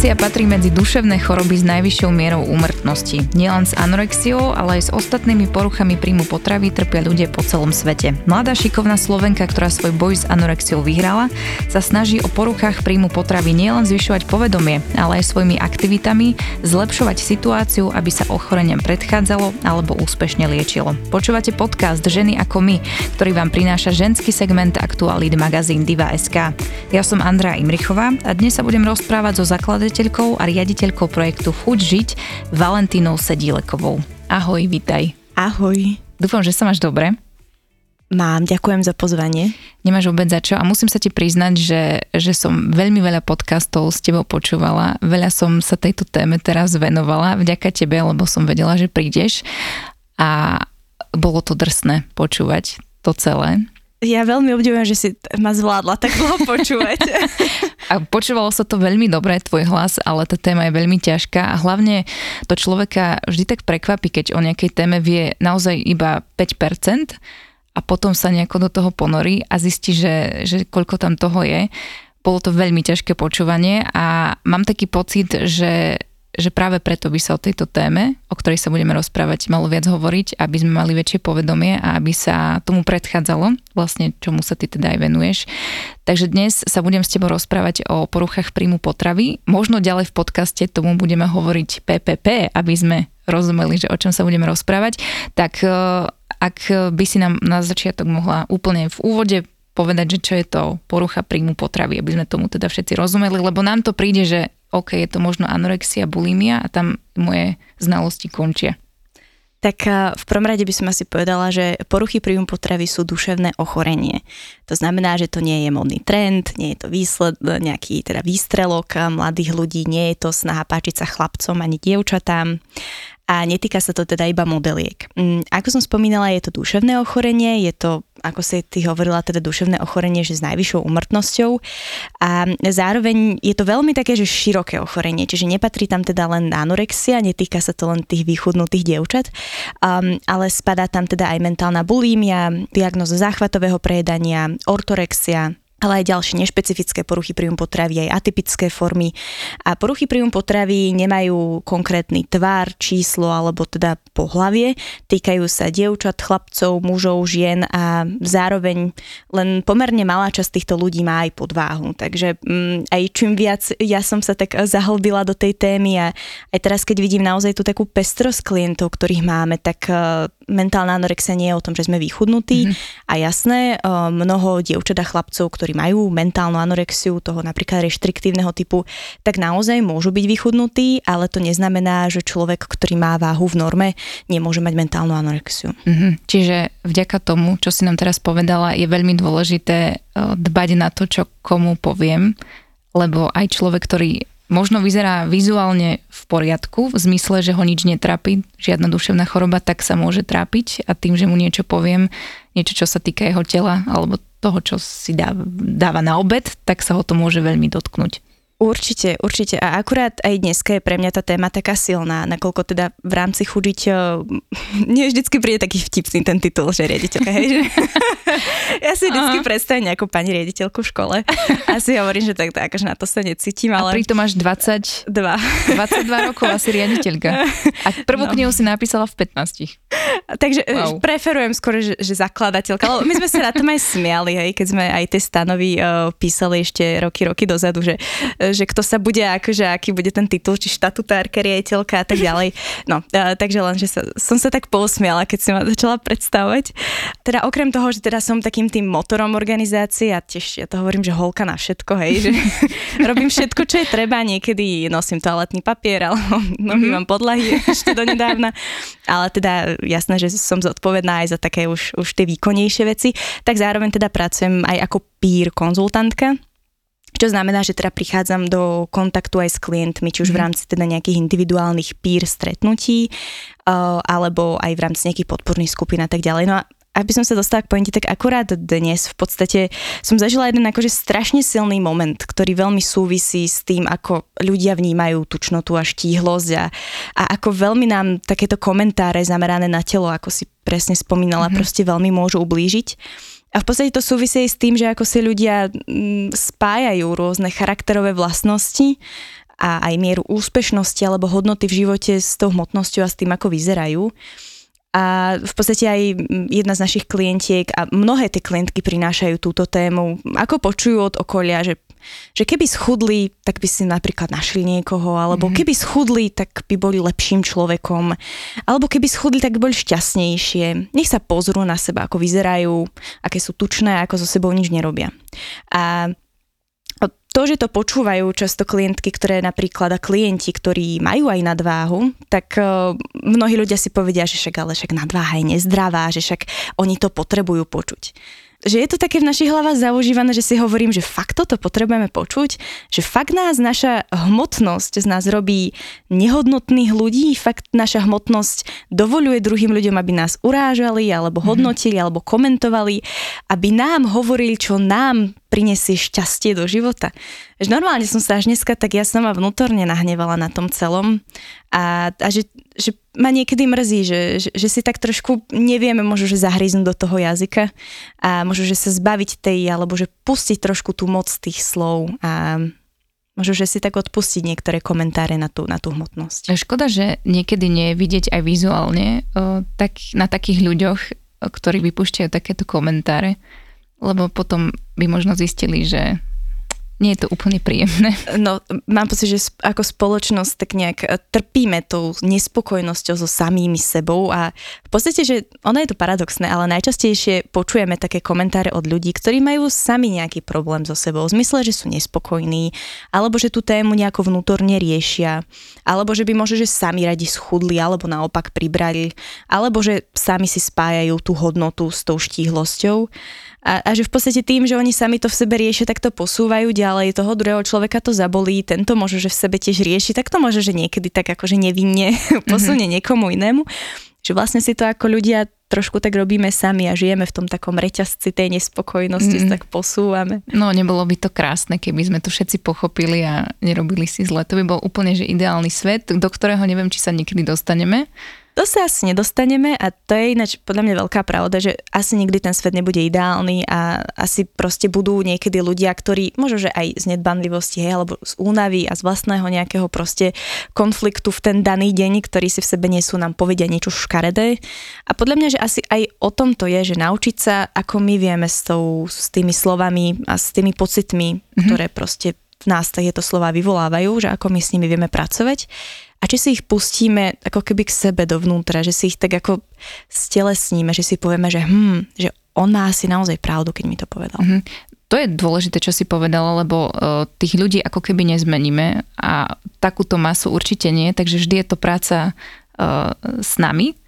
Anorexia patrí medzi duševné choroby s najvyššou mierou úmrtnosti. Nielen s anorexiou, ale aj s ostatnými poruchami príjmu potravy trpia ľudia po celom svete. Mladá šikovná Slovenka, ktorá svoj boj s anorexiou vyhrala, sa snaží o poruchách príjmu potravy nielen zvyšovať povedomie, ale aj svojimi aktivitami zlepšovať situáciu, aby sa ochoreniam predchádzalo alebo úspešne liečilo. Počúvate podcast Ženy ako my, ktorý vám prináša ženský segment aktualít magazín Diva.sk. Ja som Andrea Imrichová a dnes sa budem rozprávať so zakladateľkou a riaditeľkou projektu Chuť žiť Valentínou Sedílekovou. Ahoj, vitaj. Ahoj. Dúfam, že sa máš dobre. Mám, ďakujem za pozvanie. Nemáš vôbec za čo a musím sa ti priznať, že, že som veľmi veľa podcastov s tebou počúvala, veľa som sa tejto téme teraz venovala vďaka tebe, lebo som vedela, že prídeš a bolo to drsné počúvať to celé. Ja veľmi obdivujem, že si ma zvládla tak dlho počúvať. A počúvalo sa to veľmi dobre, tvoj hlas, ale tá téma je veľmi ťažká a hlavne to človeka vždy tak prekvapí, keď o nejakej téme vie naozaj iba 5% a potom sa nejako do toho ponorí a zistí, že, že koľko tam toho je. Bolo to veľmi ťažké počúvanie a mám taký pocit, že že práve preto by sa o tejto téme, o ktorej sa budeme rozprávať, malo viac hovoriť, aby sme mali väčšie povedomie a aby sa tomu predchádzalo, vlastne čomu sa ty teda aj venuješ. Takže dnes sa budem s tebou rozprávať o poruchách príjmu potravy. Možno ďalej v podcaste tomu budeme hovoriť PPP, aby sme rozumeli, že o čom sa budeme rozprávať. Tak e, ak by si nám na začiatok mohla úplne v úvode povedať, že čo je to porucha príjmu potravy, aby sme tomu teda všetci rozumeli, lebo nám to príde, že OK, je to možno anorexia, bulimia a tam moje znalosti končia. Tak v prvom rade by som asi povedala, že poruchy príjmu potravy sú duševné ochorenie. To znamená, že to nie je modný trend, nie je to výsled, nejaký teda výstrelok mladých ľudí, nie je to snaha páčiť sa chlapcom ani dievčatám a netýka sa to teda iba modeliek. Mm, ako som spomínala, je to duševné ochorenie, je to, ako si ty hovorila, teda duševné ochorenie, že s najvyššou umrtnosťou a zároveň je to veľmi také, že široké ochorenie, čiže nepatrí tam teda len anorexia, netýka sa to len tých výchudnutých dievčat, um, ale spadá tam teda aj mentálna bulímia, diagnoza záchvatového prejedania, ortorexia, ale aj ďalšie nešpecifické poruchy príjmu potravy, aj atypické formy. A poruchy príjmu potravy nemajú konkrétny tvar, číslo alebo teda pohlavie. Týkajú sa dievčat, chlapcov, mužov, žien a zároveň len pomerne malá časť týchto ľudí má aj podváhu. Takže mm, aj čím viac ja som sa tak zahlbila do tej témy a aj teraz, keď vidím naozaj tú takú pestrosť klientov, ktorých máme, tak uh, mentálna anorexia nie je o tom, že sme vychudnutí mm-hmm. a jasné, uh, mnoho dievčat a chlapcov, ktorí ktorí majú mentálnu anorexiu, toho napríklad reštriktívneho typu, tak naozaj môžu byť vychudnutí, ale to neznamená, že človek, ktorý má váhu v norme, nemôže mať mentálnu anorexiu. Mm-hmm. Čiže vďaka tomu, čo si nám teraz povedala, je veľmi dôležité e, dbať na to, čo komu poviem, lebo aj človek, ktorý možno vyzerá vizuálne v poriadku, v zmysle, že ho nič netrápi, žiadna duševná choroba, tak sa môže trápiť a tým, že mu niečo poviem, niečo, čo sa týka jeho tela alebo toho, čo si dáva na obed, tak sa ho to môže veľmi dotknúť. Určite, určite. A akurát aj dneska je pre mňa tá téma taká silná, nakoľko teda v rámci chudiť, nie vždycky príde taký vtipný ten titul, že riaditeľka, hej, že ja si vždycky Aha. predstavím nejakú pani riaditeľku v škole a si hovorím, že tak, tak akože na to sa necítim, ale... A pritom máš 22. 22 rokov asi riaditeľka. A prvú no. knihu si napísala v 15. Takže e, wow. preferujem skôr, že, že zakladateľka, ale my sme sa na tom aj smiali, hej, keď sme aj tie stanovy uh, písali ešte roky, roky dozadu, že že kto sa bude, akože aký bude ten titul, či štatutárka, riaditeľka a tak ďalej. No, a, takže len, že sa, som sa tak posmiala, keď si ma začala predstavovať. Teda okrem toho, že teda som takým tým motorom organizácie a tiež ja to hovorím, že holka na všetko, hej, že robím všetko, čo je treba, niekedy nosím toaletný papier, alebo mm-hmm. podlahy ešte donedávna, ale teda jasné, že som zodpovedná aj za také už, už tie výkonnejšie veci, tak zároveň teda pracujem aj ako peer konzultantka, čo znamená, že teda prichádzam do kontaktu aj s klientmi, či už v mhm. rámci teda nejakých individuálnych peer stretnutí, uh, alebo aj v rámci nejakých podporných skupín a tak ďalej. No a aby som sa dostala k pointe, tak akurát dnes v podstate som zažila jeden akože strašne silný moment, ktorý veľmi súvisí s tým, ako ľudia vnímajú tučnotu a štíhlosť a, a ako veľmi nám takéto komentáre zamerané na telo, ako si presne spomínala, mm-hmm. proste veľmi môžu ublížiť. A v podstate to súvisí s tým, že ako si ľudia spájajú rôzne charakterové vlastnosti a aj mieru úspešnosti alebo hodnoty v živote s tou hmotnosťou a s tým, ako vyzerajú. A v podstate aj jedna z našich klientiek a mnohé tie klientky prinášajú túto tému, ako počujú od okolia, že, že keby schudli, tak by si napríklad našli niekoho, alebo mm-hmm. keby schudli, tak by boli lepším človekom, alebo keby schudli, tak by boli šťastnejšie. Nech sa pozrú na seba, ako vyzerajú, aké sú tučné, ako so sebou nič nerobia. A to, že to počúvajú často klientky, ktoré napríklad a klienti, ktorí majú aj nadváhu, tak uh, mnohí ľudia si povedia, že však ale však nadváha je nezdravá, že však oni to potrebujú počuť že je to také v našich hlavách zaužívané, že si hovorím, že fakt toto potrebujeme počuť, že fakt nás naša hmotnosť z nás robí nehodnotných ľudí, fakt naša hmotnosť dovoluje druhým ľuďom, aby nás urážali, alebo mhm. hodnotili, mm-hmm. alebo komentovali, aby nám hovorili, čo nám prinesie šťastie do života. Že normálne som sa až dneska tak ja sama vnútorne nahnevala na tom celom a, a že, že ma niekedy mrzí, že, že, že si tak trošku nevieme možno, že zahryznúť do toho jazyka a možno, že sa zbaviť tej, alebo že pustiť trošku tú moc tých slov a možno, že si tak odpustiť niektoré komentáre na tú, na tú hmotnosť. Škoda, že niekedy nie je vidieť aj vizuálne o, tak, na takých ľuďoch, ktorí vypúšťajú takéto komentáre, lebo potom by možno zistili, že nie je to úplne príjemné. No, mám pocit, že ako spoločnosť tak nejak e, trpíme tou nespokojnosťou so samými sebou a v podstate, že ono je to paradoxné, ale najčastejšie počujeme také komentáre od ľudí, ktorí majú sami nejaký problém so sebou, v zmysle, že sú nespokojní, alebo že tú tému nejako vnútorne riešia, alebo že by možno, že sami radi schudli, alebo naopak pribrali, alebo že sami si spájajú tú hodnotu s tou štíhlosťou a, a že v podstate tým, že oni sami to v sebe riešia, tak to posúvajú ďalej, toho druhého človeka to zabolí, tento môže, že v sebe tiež rieši, tak to môže, že niekedy tak akože nevinne posunie mm-hmm. niekomu inému. Že vlastne si to ako ľudia trošku tak robíme sami a žijeme v tom takom reťazci tej nespokojnosti, mm. tak posúvame. No, nebolo by to krásne, keby sme to všetci pochopili a nerobili si zle. To by bol úplne že ideálny svet, do ktorého neviem, či sa nikdy dostaneme. To sa asi nedostaneme a to je ináč podľa mňa veľká pravda, že asi nikdy ten svet nebude ideálny a asi proste budú niekedy ľudia, ktorí možno, že aj z nedbanlivosti, hej, alebo z únavy a z vlastného nejakého proste konfliktu v ten daný deň, ktorý si v sebe nesú, nám povedia niečo škaredé. A podľa mňa, že asi aj o tom to je, že naučiť sa, ako my vieme s, tou, s tými slovami a s tými pocitmi, mm-hmm. ktoré proste v nás tieto slova vyvolávajú, že ako my s nimi vieme pracovať a či si ich pustíme ako keby k sebe dovnútra, že si ich tak ako stelesníme, že si povieme, že hm, že on má asi naozaj pravdu, keď mi to povedal. Mm-hmm. To je dôležité, čo si povedala, lebo uh, tých ľudí ako keby nezmeníme a takúto masu určite nie, takže vždy je to práca uh, s nami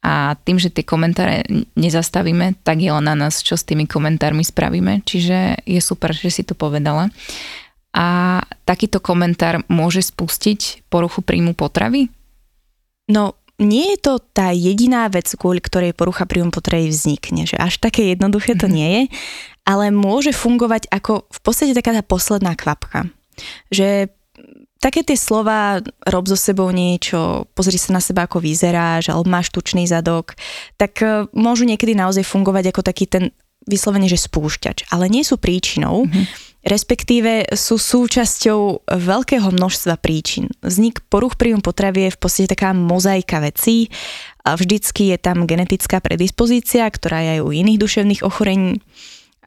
a tým, že tie komentáre nezastavíme, tak je len na nás, čo s tými komentármi spravíme. Čiže je super, že si to povedala a takýto komentár môže spustiť poruchu príjmu potravy? No, nie je to tá jediná vec, kvôli ktorej porucha príjmu potravy vznikne, že až také jednoduché to mhm. nie je, ale môže fungovať ako v podstate taká tá posledná kvapka. Že také tie slova, rob so sebou niečo, pozri sa na seba, ako vyzeráš, alebo máš tučný zadok, tak e, môžu niekedy naozaj fungovať ako taký ten vyslovene, že spúšťač, ale nie sú príčinou. Mm-hmm respektíve sú súčasťou veľkého množstva príčin. Vznik poruch príjmu potravy je v podstate taká mozaika vecí. Vždycky je tam genetická predispozícia, ktorá je aj u iných duševných ochorení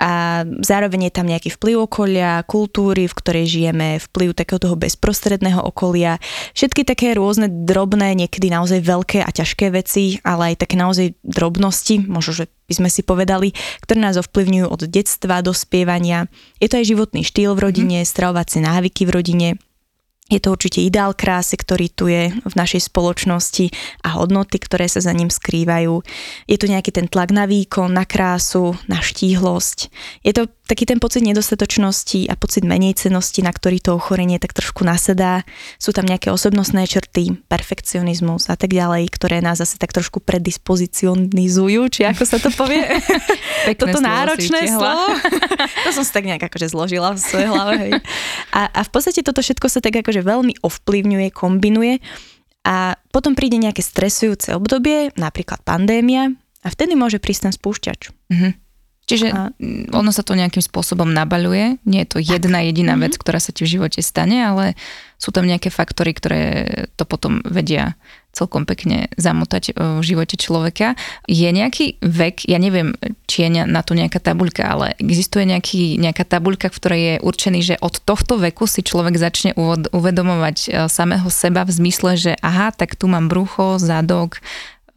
a zároveň je tam nejaký vplyv okolia, kultúry, v ktorej žijeme, vplyv takého toho bezprostredného okolia, všetky také rôzne drobné, niekedy naozaj veľké a ťažké veci, ale aj také naozaj drobnosti, možno, že by sme si povedali, ktoré nás ovplyvňujú od detstva do spievania. Je to aj životný štýl v rodine, mm. stravovacie návyky v rodine, Je to určite ideál krásy, ktorý tu je v našej spoločnosti a hodnoty, ktoré sa za ním skrývajú. Je tu nejaký ten tlak na výkon, na krásu, na štíhlosť. Je to taký ten pocit nedostatočnosti a pocit menejcenosti, na ktorý to ochorenie tak trošku nasedá. Sú tam nejaké osobnostné črty, perfekcionizmus a tak ďalej, ktoré nás zase tak trošku predispozicionizujú, či ako sa to povie. Toto náročné slovo. to som si tak nejak akože zložila v svojej hlave. Hej. A, a v podstate toto všetko sa tak akože veľmi ovplyvňuje, kombinuje a potom príde nejaké stresujúce obdobie, napríklad pandémia a vtedy môže prísť ten spúšťač. Mm-hmm. Čiže a... ono sa to nejakým spôsobom nabaľuje. Nie je to jedna jediná vec, mm-hmm. ktorá sa ti v živote stane, ale sú tam nejaké faktory, ktoré to potom vedia celkom pekne zamotať e, v živote človeka. Je nejaký vek, ja neviem, či je na to nejaká tabuľka, ale existuje nejaký, nejaká tabuľka, v ktorej je určený, že od tohto veku si človek začne uvedomovať e, samého seba v zmysle, že aha, tak tu mám brucho, zadok,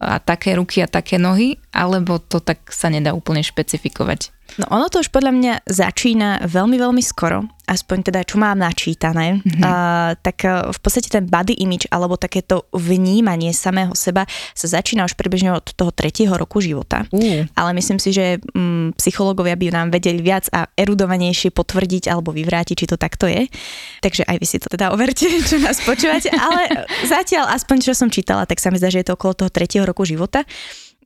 a také ruky a také nohy, alebo to tak sa nedá úplne špecifikovať? No ono to už podľa mňa začína veľmi, veľmi skoro, aspoň teda čo mám načítané, mm-hmm. uh, tak uh, v podstate ten body image alebo takéto vnímanie samého seba sa začína už približne od toho tretieho roku života. Uh. Ale myslím si, že um, psychológovia by nám vedeli viac a erudovanejšie potvrdiť alebo vyvrátiť, či to takto je. Takže aj vy si to teda overte, čo nás počúvate. Ale zatiaľ, aspoň čo som čítala, tak sa mi zdá, že je to okolo toho tretieho roku života.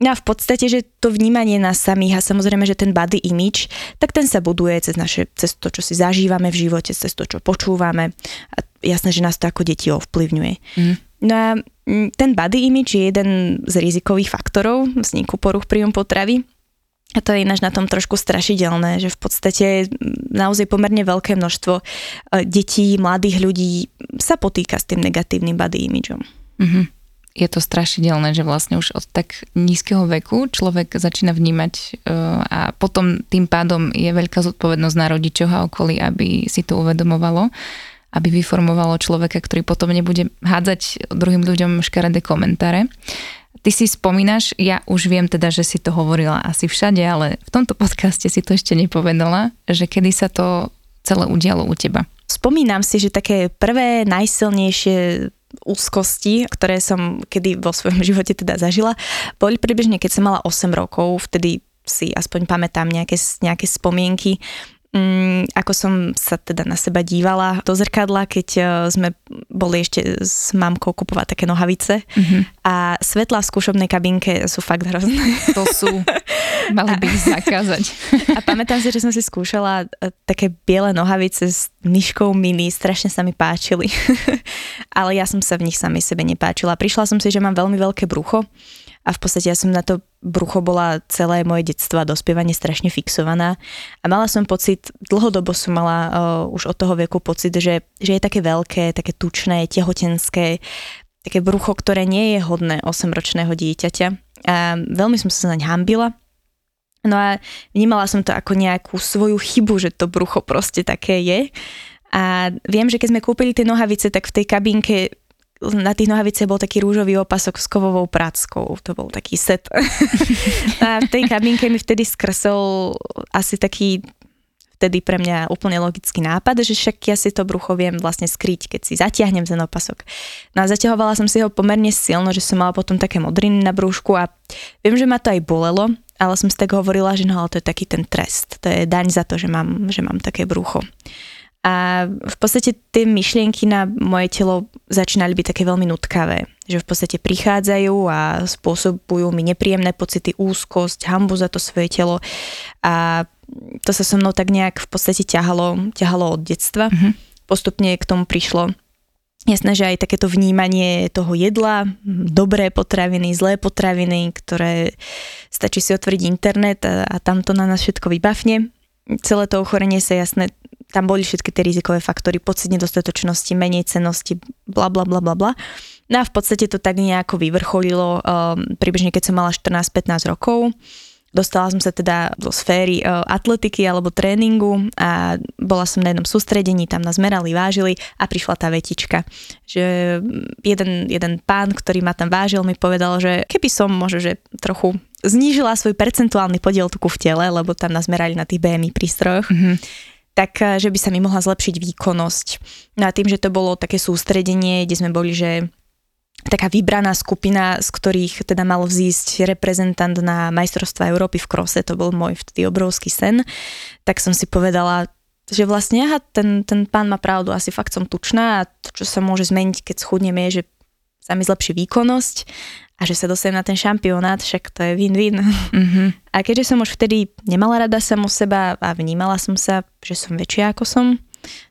No a v podstate, že to vnímanie nás samých a samozrejme, že ten body image, tak ten sa buduje cez, naše, cez to, čo si zažívame v živote, cez to, čo počúvame. A jasné, že nás to ako deti ovplyvňuje. Mm. No a mm, ten body image je jeden z rizikových faktorov vzniku poruch príjmu potravy. A to je ináč na tom trošku strašidelné, že v podstate mm, naozaj pomerne veľké množstvo e, detí, mladých ľudí sa potýka s tým negatívnym body imageom. Mm-hmm je to strašidelné, že vlastne už od tak nízkeho veku človek začína vnímať e, a potom tým pádom je veľká zodpovednosť na rodičoch a okolí, aby si to uvedomovalo, aby vyformovalo človeka, ktorý potom nebude hádzať druhým ľuďom škaredé komentáre. Ty si spomínaš, ja už viem teda, že si to hovorila asi všade, ale v tomto podcaste si to ešte nepovedala, že kedy sa to celé udialo u teba. Spomínam si, že také prvé najsilnejšie úzkosti, ktoré som kedy vo svojom živote teda zažila, boli približne, keď som mala 8 rokov, vtedy si aspoň pamätám nejaké, nejaké spomienky, mm, ako som sa teda na seba dívala do zrkadla, keď uh, sme boli ešte s mamkou kupovať také nohavice mm-hmm. a svetla v skúšobnej kabinke sú fakt hrozné. To sú, mali by ich zakázať. A pamätám si, že som si skúšala uh, také biele nohavice s myškou mini, strašne sa mi páčili. Ale ja som sa v nich sami sebe nepáčila. Prišla som si, že mám veľmi veľké brucho a v podstate ja som na to brucho bola celé moje detstvo a dospievanie strašne fixovaná. A mala som pocit, dlhodobo som mala uh, už od toho veku pocit, že, že je také veľké, také tučné, tehotenské, také brucho, ktoré nie je hodné 8-ročného dieťaťa. A veľmi som sa naň hambila. No a vnímala som to ako nejakú svoju chybu, že to brucho proste také je. A viem, že keď sme kúpili tie nohavice, tak v tej kabínke na tých nohaviciach bol taký rúžový opasok s kovovou práckou. To bol taký set. a v tej kabinke mi vtedy skrsol asi taký vtedy pre mňa úplne logický nápad, že však ja si to brucho viem vlastne skryť, keď si zatiahnem ten opasok. No a zaťahovala som si ho pomerne silno, že som mala potom také modriny na brúšku a viem, že ma to aj bolelo, ale som si tak hovorila, že no ale to je taký ten trest, to je daň za to, že mám, že mám také brucho. A v podstate tie myšlienky na moje telo začínali byť také veľmi nutkavé. Že v podstate prichádzajú a spôsobujú mi nepríjemné pocity, úzkosť, hambu za to svoje telo. A to sa so mnou tak nejak v podstate ťahalo, ťahalo od detstva. Mm-hmm. Postupne k tomu prišlo Jasné, že aj takéto vnímanie toho jedla, dobré potraviny, zlé potraviny, ktoré stačí si otvoriť internet a, a tam to na nás všetko vybavne. Celé to ochorenie sa jasné tam boli všetky tie rizikové faktory, pocit nedostatočnosti, menej cenosti, bla bla bla bla bla. No a v podstate to tak nejako vyvrcholilo um, približne keď som mala 14-15 rokov. Dostala som sa teda do sféry uh, atletiky alebo tréningu a bola som na jednom sústredení, tam nás merali, vážili a prišla tá vetička. Že jeden, jeden pán, ktorý ma tam vážil, mi povedal, že keby som možno, že trochu znížila svoj percentuálny podiel tuku v tele, lebo tam nás merali na tých BMI prístrojoch, mm-hmm tak že by sa mi mohla zlepšiť výkonnosť. No a tým, že to bolo také sústredenie, kde sme boli, že taká vybraná skupina, z ktorých teda mal vzísť reprezentant na majstrovstva Európy v krose, to bol môj vtedy obrovský sen, tak som si povedala, že vlastne aha, ten, ten pán má pravdu, asi fakt som tučná a to, čo sa môže zmeniť, keď schudnem je, že sa mi zlepší výkonnosť a že sa dostanem na ten šampionát, však to je win-win. Mm-hmm. A keďže som už vtedy nemala rada samu seba a vnímala som sa, že som väčšia ako som,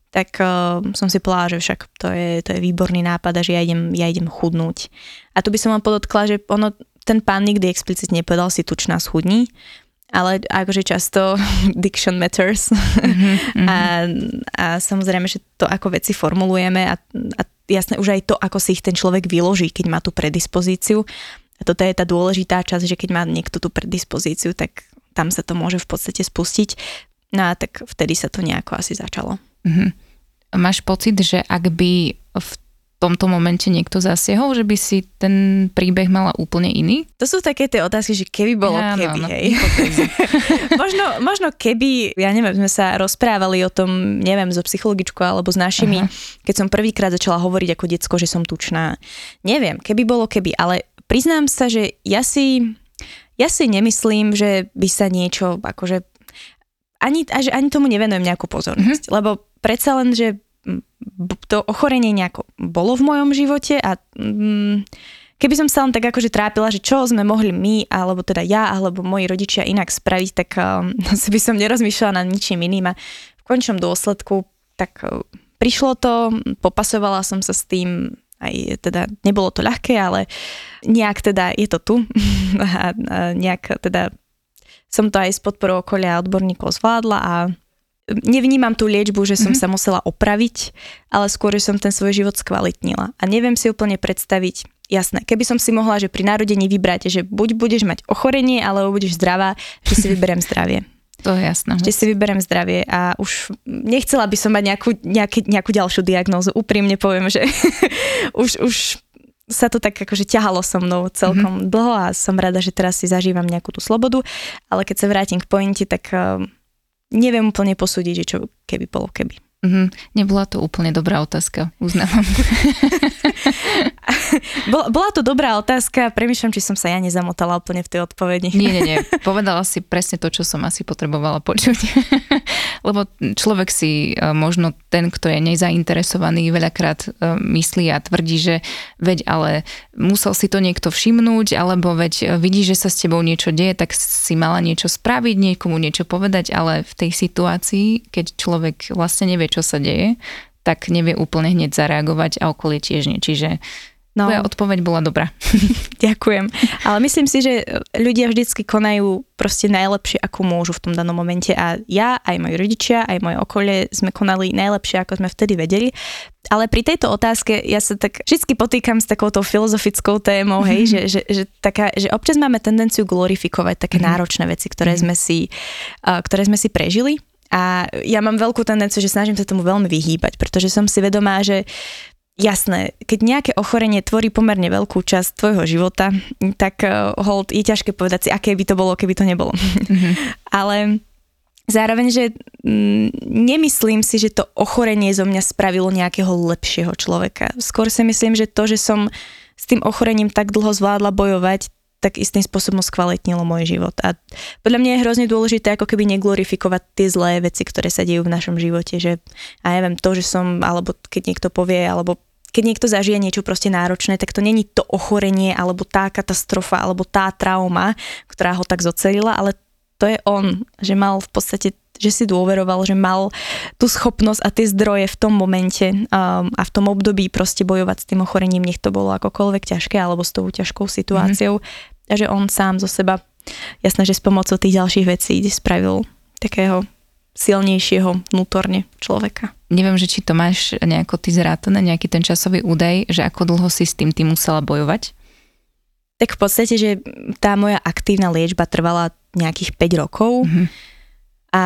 tak uh, som si povedala, že však to je, to je výborný nápad a že ja idem, ja idem chudnúť. A tu by som vám podotkla, že ono, ten pán nikdy explicitne nepovedal si tučná schudní, ale akože často diction matters mm-hmm. a, a samozrejme, že to ako veci formulujeme a, a jasné už aj to, ako si ich ten človek vyloží, keď má tú predispozíciu. A toto je tá dôležitá časť, že keď má niekto tú predispozíciu, tak tam sa to môže v podstate spustiť. No a tak vtedy sa to nejako asi začalo. Mm-hmm. Máš pocit, že ak by v tomto momente niekto zasiahol, že by si ten príbeh mala úplne iný? To sú také tie otázky, že keby bolo ja, keby, no, hej. možno, možno keby, ja neviem, sme sa rozprávali o tom, neviem, so psychologičkou alebo s našimi, Aha. keď som prvýkrát začala hovoriť ako decko, že som tučná. Neviem, keby bolo keby, ale priznám sa, že ja si, ja si nemyslím, že by sa niečo akože ani, že ani tomu nevenujem nejakú pozornosť, mm-hmm. lebo predsa len, že to ochorenie nejako bolo v mojom živote a mm, keby som sa len tak akože trápila, že čo sme mohli my, alebo teda ja, alebo moji rodičia inak spraviť, tak um, by som nerozmýšľala nad ničím iným. A v končnom dôsledku tak uh, prišlo to, popasovala som sa s tým, aj teda nebolo to ľahké, ale nejak teda je to tu. A, nejak teda som to aj s podporou okolia odborníkov zvládla a nevnímam tú liečbu, že som mm-hmm. sa musela opraviť, ale skôr, že som ten svoj život skvalitnila. A neviem si úplne predstaviť, jasné, keby som si mohla, že pri narodení vybrať, že buď budeš mať ochorenie, alebo budeš zdravá, že si vyberiem zdravie. To je jasné. Že si vyberiem zdravie a už nechcela by som mať nejakú, nejaký, nejakú ďalšiu diagnózu. Úprimne poviem, že už, už sa to tak akože ťahalo so mnou celkom mm-hmm. dlho a som rada, že teraz si zažívam nejakú tú slobodu, ale keď sa vrátim k pointe, tak uh, neviem úplne posúdiť, že čo keby bolo keby. Mm-hmm. Nebola to úplne dobrá otázka, uznávam. bola, bola to dobrá otázka, premyšľam, či som sa ja nezamotala úplne v tej odpovedi. nie, nie, nie. Povedala si presne to, čo som asi potrebovala počuť. Lebo človek si e, možno ten, kto je nezainteresovaný, veľakrát e, myslí a tvrdí, že veď ale musel si to niekto všimnúť, alebo veď e, vidí, že sa s tebou niečo deje, tak si mala niečo spraviť, niekomu niečo povedať, ale v tej situácii, keď človek vlastne nevie, čo sa deje, tak nevie úplne hneď zareagovať a okolie tiež nie. Čiže No. Tvoja odpoveď bola dobrá. Ďakujem. Ale myslím si, že ľudia vždycky konajú proste najlepšie, ako môžu v tom danom momente. A ja, aj moji rodičia, aj moje okolie sme konali najlepšie, ako sme vtedy vedeli. Ale pri tejto otázke ja sa tak vždy potýkam s takouto filozofickou témou, hej, mm-hmm. že, že, že, taká, že občas máme tendenciu glorifikovať také mm-hmm. náročné veci, ktoré, mm-hmm. sme si, uh, ktoré sme si prežili a ja mám veľkú tendenciu, že snažím sa tomu veľmi vyhýbať, pretože som si vedomá, že jasné, keď nejaké ochorenie tvorí pomerne veľkú časť tvojho života, tak uh, hold, je ťažké povedať si, aké by to bolo, keby to nebolo. Mm-hmm. Ale zároveň, že mm, nemyslím si, že to ochorenie zo mňa spravilo nejakého lepšieho človeka. Skôr si myslím, že to, že som s tým ochorením tak dlho zvládla bojovať, tak istým spôsobom skvalitnilo môj život. A podľa mňa je hrozne dôležité ako keby neglorifikovať tie zlé veci, ktoré sa dejú v našom živote, že a ja neviem, to, že som, alebo keď niekto povie, alebo keď niekto zažije niečo proste náročné, tak to není to ochorenie, alebo tá katastrofa, alebo tá trauma, ktorá ho tak zocelila, ale to je on, že mal v podstate že si dôveroval, že mal tú schopnosť a tie zdroje v tom momente um, a v tom období proste bojovať s tým ochorením, nech to bolo akokoľvek ťažké alebo s tou ťažkou situáciou. Mm-hmm. A že on sám zo seba, jasné, že s pomocou tých ďalších vecí spravil takého silnejšieho vnútorne človeka. Neviem, že či to máš nejako ty zrátané, nejaký ten časový údaj, že ako dlho si s tým ty musela bojovať? Tak v podstate, že tá moja aktívna liečba trvala nejakých 5 rokov. Mm-hmm a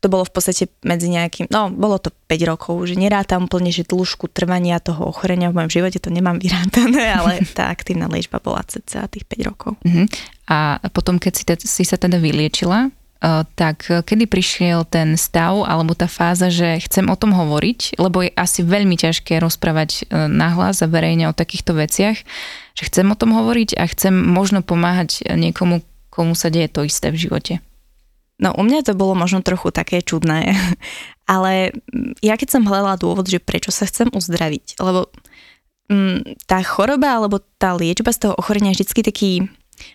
to bolo v podstate medzi nejakým, no bolo to 5 rokov, že nerátam úplne, že dĺžku trvania toho ochorenia v mojom živote, to nemám vyrátané, ale tá aktívna liečba bola cca tých 5 rokov. Uh-huh. A potom, keď si, te, si sa teda vyliečila, tak kedy prišiel ten stav alebo tá fáza, že chcem o tom hovoriť, lebo je asi veľmi ťažké rozprávať e, nahlas a verejne o takýchto veciach, že chcem o tom hovoriť a chcem možno pomáhať niekomu, komu sa deje to isté v živote. No u mňa to bolo možno trochu také čudné, ale ja keď som hľadala dôvod, že prečo sa chcem uzdraviť, lebo mm, tá choroba alebo tá liečba z toho ochorenia je vždy taký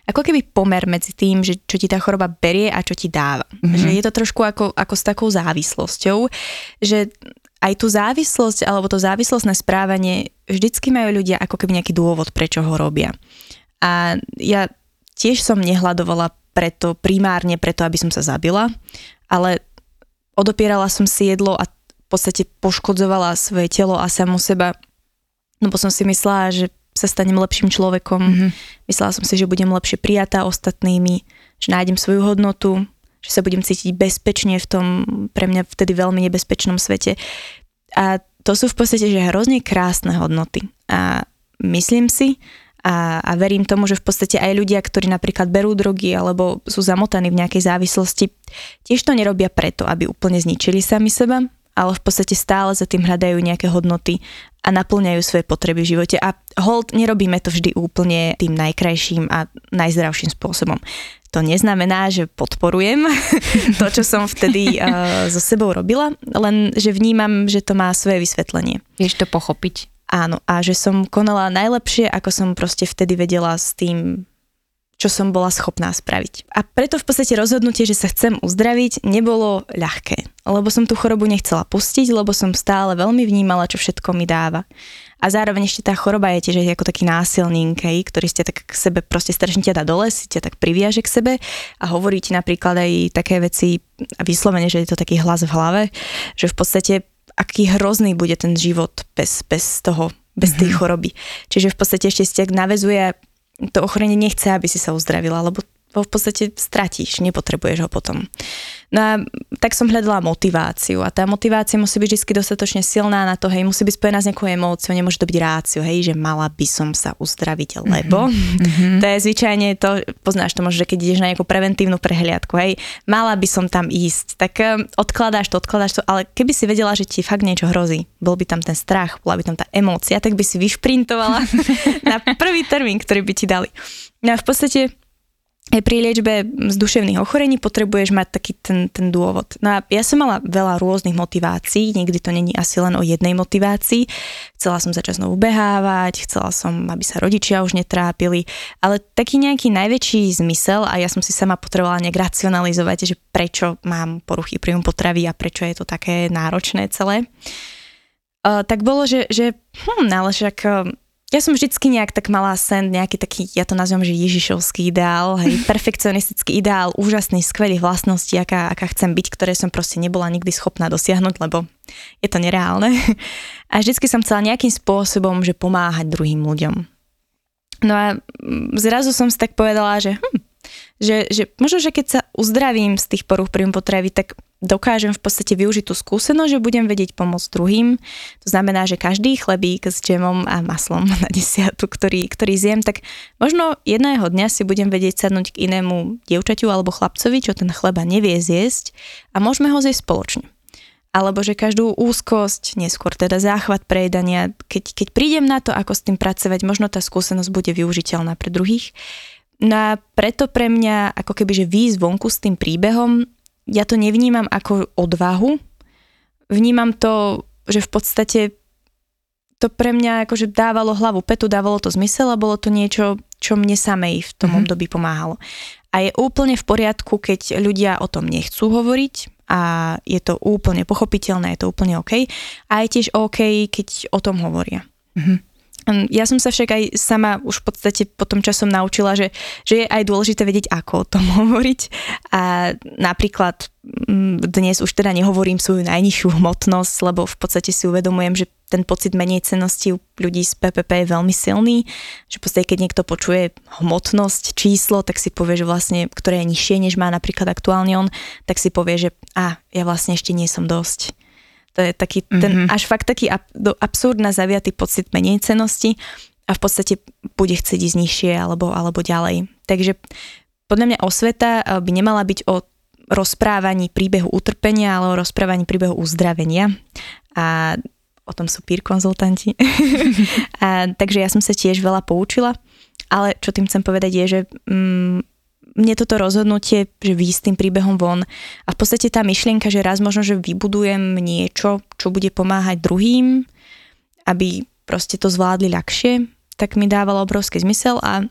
ako keby pomer medzi tým, že čo ti tá choroba berie a čo ti dáva. Mm-hmm. Že je to trošku ako, ako s takou závislosťou, že aj tú závislosť alebo to závislostné správanie vždycky majú ľudia ako keby nejaký dôvod, prečo ho robia. A ja tiež som nehľadovala preto, primárne preto, aby som sa zabila, ale odopierala som si jedlo a v podstate poškodzovala svoje telo a samu seba, no bo som si myslela, že sa stanem lepším človekom. Mm-hmm. Myslela som si, že budem lepšie prijatá ostatnými, že nájdem svoju hodnotu, že sa budem cítiť bezpečne v tom pre mňa vtedy veľmi nebezpečnom svete. A to sú v podstate že hrozne krásne hodnoty. A myslím si a, a verím tomu, že v podstate aj ľudia, ktorí napríklad berú drogy alebo sú zamotaní v nejakej závislosti, tiež to nerobia preto, aby úplne zničili sami seba, ale v podstate stále za tým hľadajú nejaké hodnoty a naplňajú svoje potreby v živote. A hold, nerobíme to vždy úplne tým najkrajším a najzdravším spôsobom. To neznamená, že podporujem to, čo som vtedy uh, so sebou robila, len že vnímam, že to má svoje vysvetlenie. Vieš to pochopiť. Áno, a že som konala najlepšie, ako som proste vtedy vedela s tým čo som bola schopná spraviť. A preto v podstate rozhodnutie, že sa chcem uzdraviť, nebolo ľahké, lebo som tú chorobu nechcela pustiť, lebo som stále veľmi vnímala, čo všetko mi dáva. A zároveň ešte tá choroba je tiež ako taký násilník, ktorý ste tak k sebe proste strašne ťa dá dole, si ťa tak priviaže k sebe a hovorí ti napríklad aj také veci, vyslovene, že je to taký hlas v hlave, že v podstate aký hrozný bude ten život bez, bez toho, bez tej mm-hmm. choroby. Čiže v podstate ešte tak navezuje to ochorenie nechce, aby si sa uzdravila, lebo v podstate stratíš, nepotrebuješ ho potom. No a tak som hľadala motiváciu a tá motivácia musí byť vždy dostatočne silná na to, hej, musí byť spojená s nejakou emóciou, nemôže to byť ráciu, hej, že mala by som sa uzdraviť, lebo mm-hmm. to je zvyčajne to, poznáš to možno, že keď ideš na nejakú preventívnu prehliadku, hej, mala by som tam ísť, tak um, odkladáš to, odkladáš to, ale keby si vedela, že ti fakt niečo hrozí, bol by tam ten strach, bola by tam tá emócia, tak by si vyšprintovala na prvý termín, ktorý by ti dali. No a v podstate pri liečbe z duševných ochorení potrebuješ mať taký ten, ten dôvod. No a ja som mala veľa rôznych motivácií, nikdy to není asi len o jednej motivácii. Chcela som začať znovu behávať, chcela som, aby sa rodičia už netrápili, ale taký nejaký najväčší zmysel a ja som si sama potrebovala nejak racionalizovať, že prečo mám poruchy príjmu potravy a prečo je to také náročné celé. Uh, tak bolo, že, že hm, ale však ja som vždycky nejak tak mala sen, nejaký taký, ja to nazývam, že ježišovský ideál, hej, perfekcionistický ideál, úžasný, skvelý vlastnosti, aká, aká chcem byť, ktoré som proste nebola nikdy schopná dosiahnuť, lebo je to nereálne. A vždycky som chcela nejakým spôsobom, že pomáhať druhým ľuďom. No a zrazu som si tak povedala, že hm, že, že možno, že keď sa uzdravím z tých poruch príjmu potravy, tak dokážem v podstate využiť tú skúsenosť, že budem vedieť pomôcť druhým. To znamená, že každý chlebík s džemom a maslom na desiatu, ktorý, ktorý zjem, tak možno jedného dňa si budem vedieť sadnúť k inému dievčaťu alebo chlapcovi, čo ten chleba nevie zjesť a môžeme ho zjesť spoločne. Alebo že každú úzkosť, neskôr teda záchvat prejedania, keď, keď prídem na to, ako s tým pracovať, možno tá skúsenosť bude využiteľná pre druhých. No a preto pre mňa, ako keby, že výjsť vonku s tým príbehom ja to nevnímam ako odvahu, vnímam to, že v podstate to pre mňa akože dávalo hlavu petu, dávalo to zmysel a bolo to niečo, čo mne samej v tom mm-hmm. období pomáhalo. A je úplne v poriadku, keď ľudia o tom nechcú hovoriť a je to úplne pochopiteľné, je to úplne OK. A je tiež OK, keď o tom hovoria. Mm-hmm. Ja som sa však aj sama už v podstate po tom časom naučila, že, že je aj dôležité vedieť, ako o tom hovoriť. A napríklad mm, dnes už teda nehovorím svoju najnižšiu hmotnosť, lebo v podstate si uvedomujem, že ten pocit menej cenosti u ľudí z PPP je veľmi silný, že podstate keď niekto počuje hmotnosť, číslo, tak si povie, že vlastne, ktoré je nižšie, než má napríklad aktuálne on, tak si povie, že a, ja vlastne ešte nie som dosť to je taký ten, mm-hmm. až fakt taký ab, do absurdná zaviatý pocit menej cenosti a v podstate bude chcieť ísť nižšie alebo, alebo ďalej. Takže podľa mňa osveta eh, by nemala byť o rozprávaní príbehu utrpenia, ale o rozprávaní príbehu uzdravenia. A o tom sú peer konzultanti. a, takže ja som sa tiež veľa poučila, ale čo tým chcem povedať je, že mm, mne toto rozhodnutie, že výjsť s tým príbehom von a v podstate tá myšlienka, že raz možno, že vybudujem niečo, čo bude pomáhať druhým, aby proste to zvládli ľahšie, tak mi dávalo obrovský zmysel a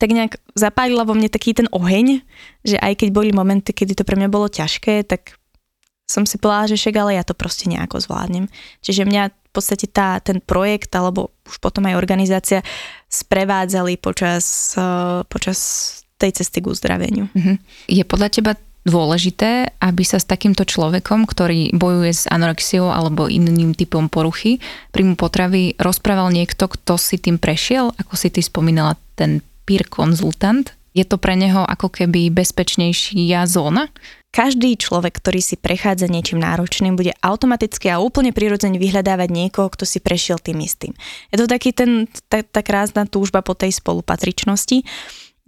tak nejak zapálila vo mne taký ten oheň, že aj keď boli momenty, kedy to pre mňa bolo ťažké, tak som si povedala, že však ale ja to proste nejako zvládnem. Čiže mňa v podstate tá, ten projekt, alebo už potom aj organizácia sprevádzali počas, uh, počas tej cesty k uzdraveniu. Uh-huh. Je podľa teba dôležité, aby sa s takýmto človekom, ktorý bojuje s anorexiou alebo iným typom poruchy príjmu potravy, rozprával niekto, kto si tým prešiel, ako si ty spomínala, ten peer konzultant? Je to pre neho ako keby bezpečnejšia zóna? Každý človek, ktorý si prechádza niečím náročným, bude automaticky a úplne prirodzene vyhľadávať niekoho, kto si prešiel tým istým. Je to taký ten, tá, tá krásna túžba po tej spolupatričnosti.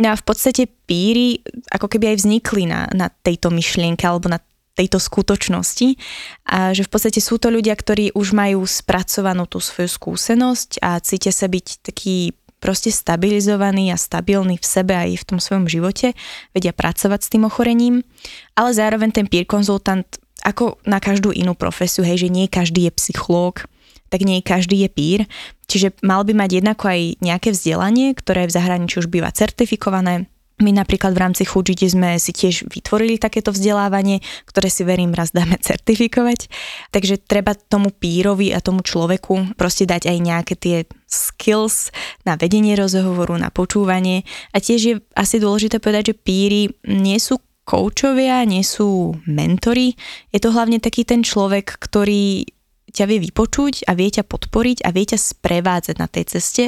No a v podstate píry ako keby aj vznikli na, na tejto myšlienke alebo na tejto skutočnosti. A že v podstate sú to ľudia, ktorí už majú spracovanú tú svoju skúsenosť a cítia sa byť taký proste stabilizovaní a stabilní v sebe aj v tom svojom živote, vedia pracovať s tým ochorením, ale zároveň ten peer konzultant ako na každú inú profesiu, hej, že nie každý je psychológ, tak nie každý je pír, čiže mal by mať jednako aj nejaké vzdelanie, ktoré v zahraničí už býva certifikované, my napríklad v rámci Chudžiti sme si tiež vytvorili takéto vzdelávanie, ktoré si verím raz dáme certifikovať. Takže treba tomu pírovi a tomu človeku proste dať aj nejaké tie skills na vedenie rozhovoru, na počúvanie. A tiež je asi dôležité povedať, že píry nie sú koučovia, nie sú mentory. Je to hlavne taký ten človek, ktorý ťa vie vypočuť a vie ťa podporiť a vie ťa sprevádzať na tej ceste